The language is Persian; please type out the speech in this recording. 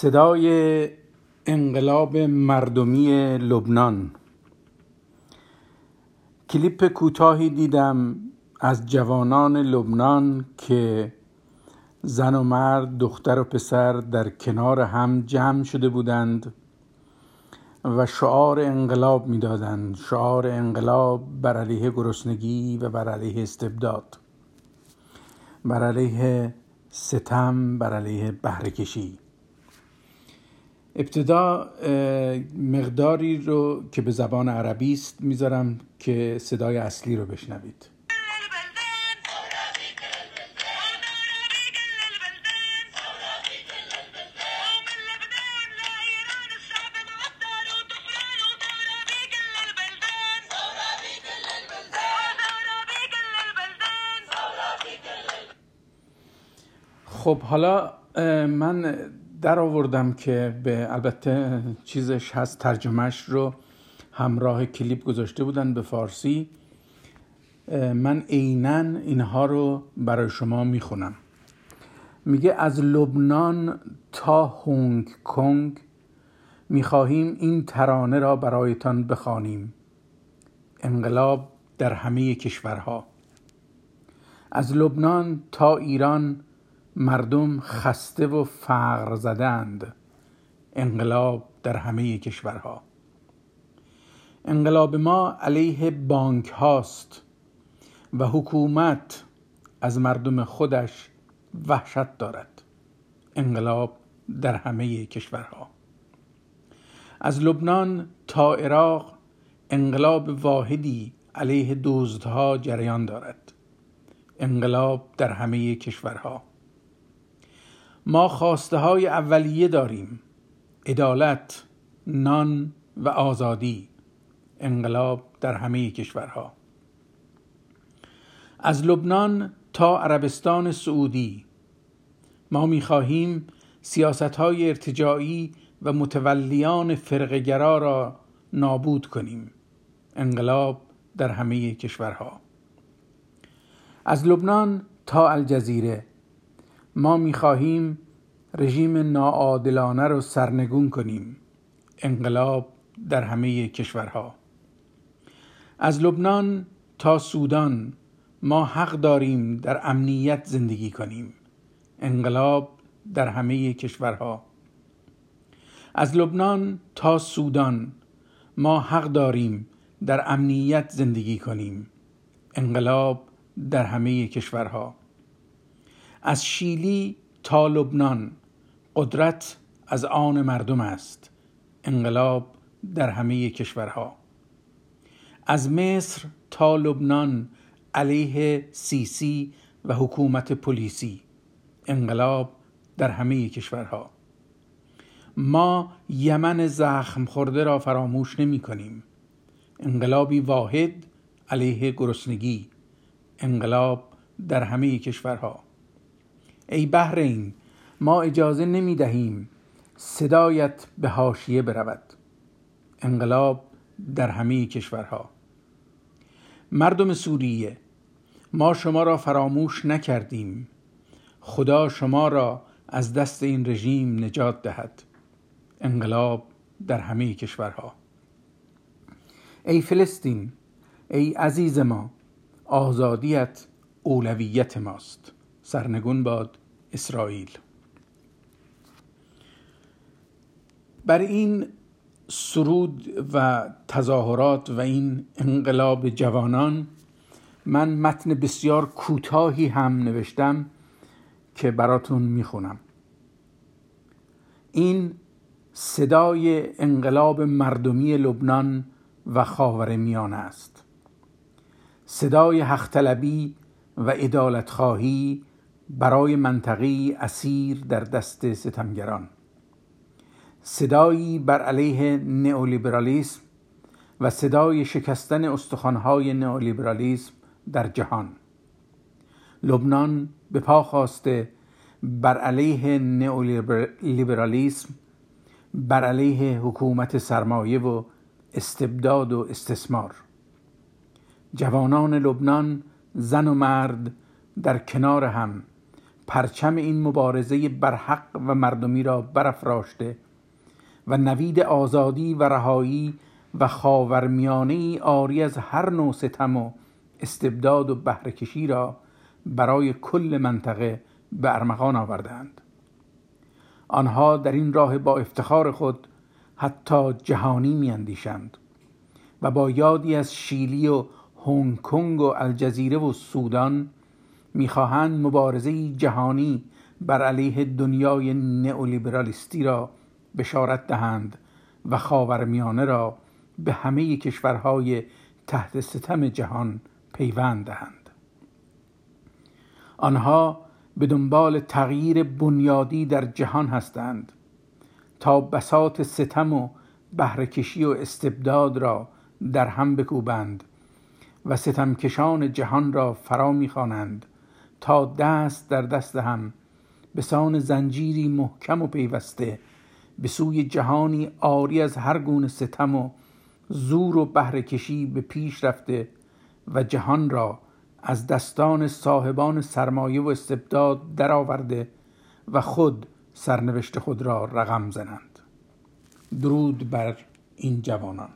صدای انقلاب مردمی لبنان. کلیپ کوتاهی دیدم از جوانان لبنان که زن و مرد دختر و پسر در کنار هم جمع شده بودند و شعار انقلاب می‌دادند. شعار انقلاب بر علیه گرسنگی و بر علیه استبداد بر علیه ستم بر علیه بهرهکشی. ابتدا مقداری رو که به زبان عربی است می‌ذارم که صدای اصلی رو بشنوید. خب حالا من در آوردم که به البته چیزش هست ترجمهش رو همراه کلیپ گذاشته بودن به فارسی. من عینا اینها رو برای شما می‌خونم. میگه از لبنان تا هنگ کنگ می‌خواهیم این ترانه را برایتان بخوانیم. انقلاب در همه کشورها. از لبنان تا ایران مردم خسته و فقر زدند. انقلاب در همه کشورها. انقلاب ما علیه بانک هاست و حکومت از مردم خودش وحشت دارد. انقلاب در همه کشورها. از لبنان تا عراق انقلاب واحدی علیه دزدها جریان دارد. انقلاب در همه کشورها. ما خواسته های اولیه داریم عدالت نان و آزادی انقلاب در همه کشورها. از لبنان تا عربستان سعودی. ما می‌خواهیم سیاست های ارتجاعی و متولیان فرقگرا را نابود کنیم. انقلاب در همه کشورها. از لبنان تا الجزیره. ما می‌خواهیم رژیم ناعادلانه رو سرنگون کنیم. انقلاب در همه کشورها. از لبنان تا سودان ما حق داریم در امنیت زندگی کنیم. انقلاب در همه کشورها. از لبنان تا سودان ما حق داریم در امنیت زندگی کنیم. انقلاب در همه کشورها. از شیلی تا لبنان قدرت از آن مردم است انقلاب در همه کشورها. از مصر تا لبنان علیه سیسی و حکومت پلیسی انقلاب در همه کشورها. ما یمن زخم خورده را فراموش نمی کنیم. انقلابی واحد علیه گرسنگی انقلاب در همه کشورها. ای بحرین ما اجازه نمی دهیم صدایت به هاشیه برود. انقلاب در همه کشورها. مردم سوریه ما شما را فراموش نکردیم. خدا شما را از دست این رژیم نجات دهد. انقلاب در همه کشورها. ای فلسطین ای عزیز ما آزادیت اولویت ماست. سرنگون باد. اسرائیل. بر این سرود و تظاهرات و این انقلاب جوانان من متن بسیار کوتاهی هم نوشتم که براتون می‌خونم. این صدای انقلاب مردمی لبنان و خاور میانه است. صدای حق و ادالت خواهی برای منطقی اسیر در دست ستمگران. صدایی بر علیه نئولیبرالیسم و صدای شکستن استخوانهای نئولیبرالیسم در جهان. لبنان به پا خواسته بر علیه نئولیبرالیسم بر علیه حکومت سرمایه و استبداد و استثمار. جوانان لبنان زن و مرد در کنار هم پرچم این مبارزه بر حق و مردمی را برافراشته و نوید آزادی و رهایی و خاورمیانه آری از هر نوع ستم و استبداد و بهرهکشی را برای کل منطقه به ارمغان آوردند آنها در این راه با افتخار خود حتی جهانی میاندیشند و با یادی از شیلی و هنگ کنگ و الجزیره و سودان می‌خواهند مبارزه جهانی بر علیه دنیای نئولیبرالیستی را بشارت دهند و خاورمیانه را به همه کشورهای تحت ستم جهان پیوند دهند. آنها به دنبال تغییر بنیادی در جهان هستند تا بسات ستم و بهرهکشی و استبداد را در هم بکوبند و ستمکشان جهان را فرا می‌خوانند تا دست در دست هم به سان زنجیری محکم و پیوسته. به سوی جهانی آری از هر گونه ستم و زور و بهرهکشی به پیش رفته و جهان را از دستان صاحبان سرمایه و استبداد درآورده و خود سرنوشت خود را رقم زنند. درود بر این جوانان.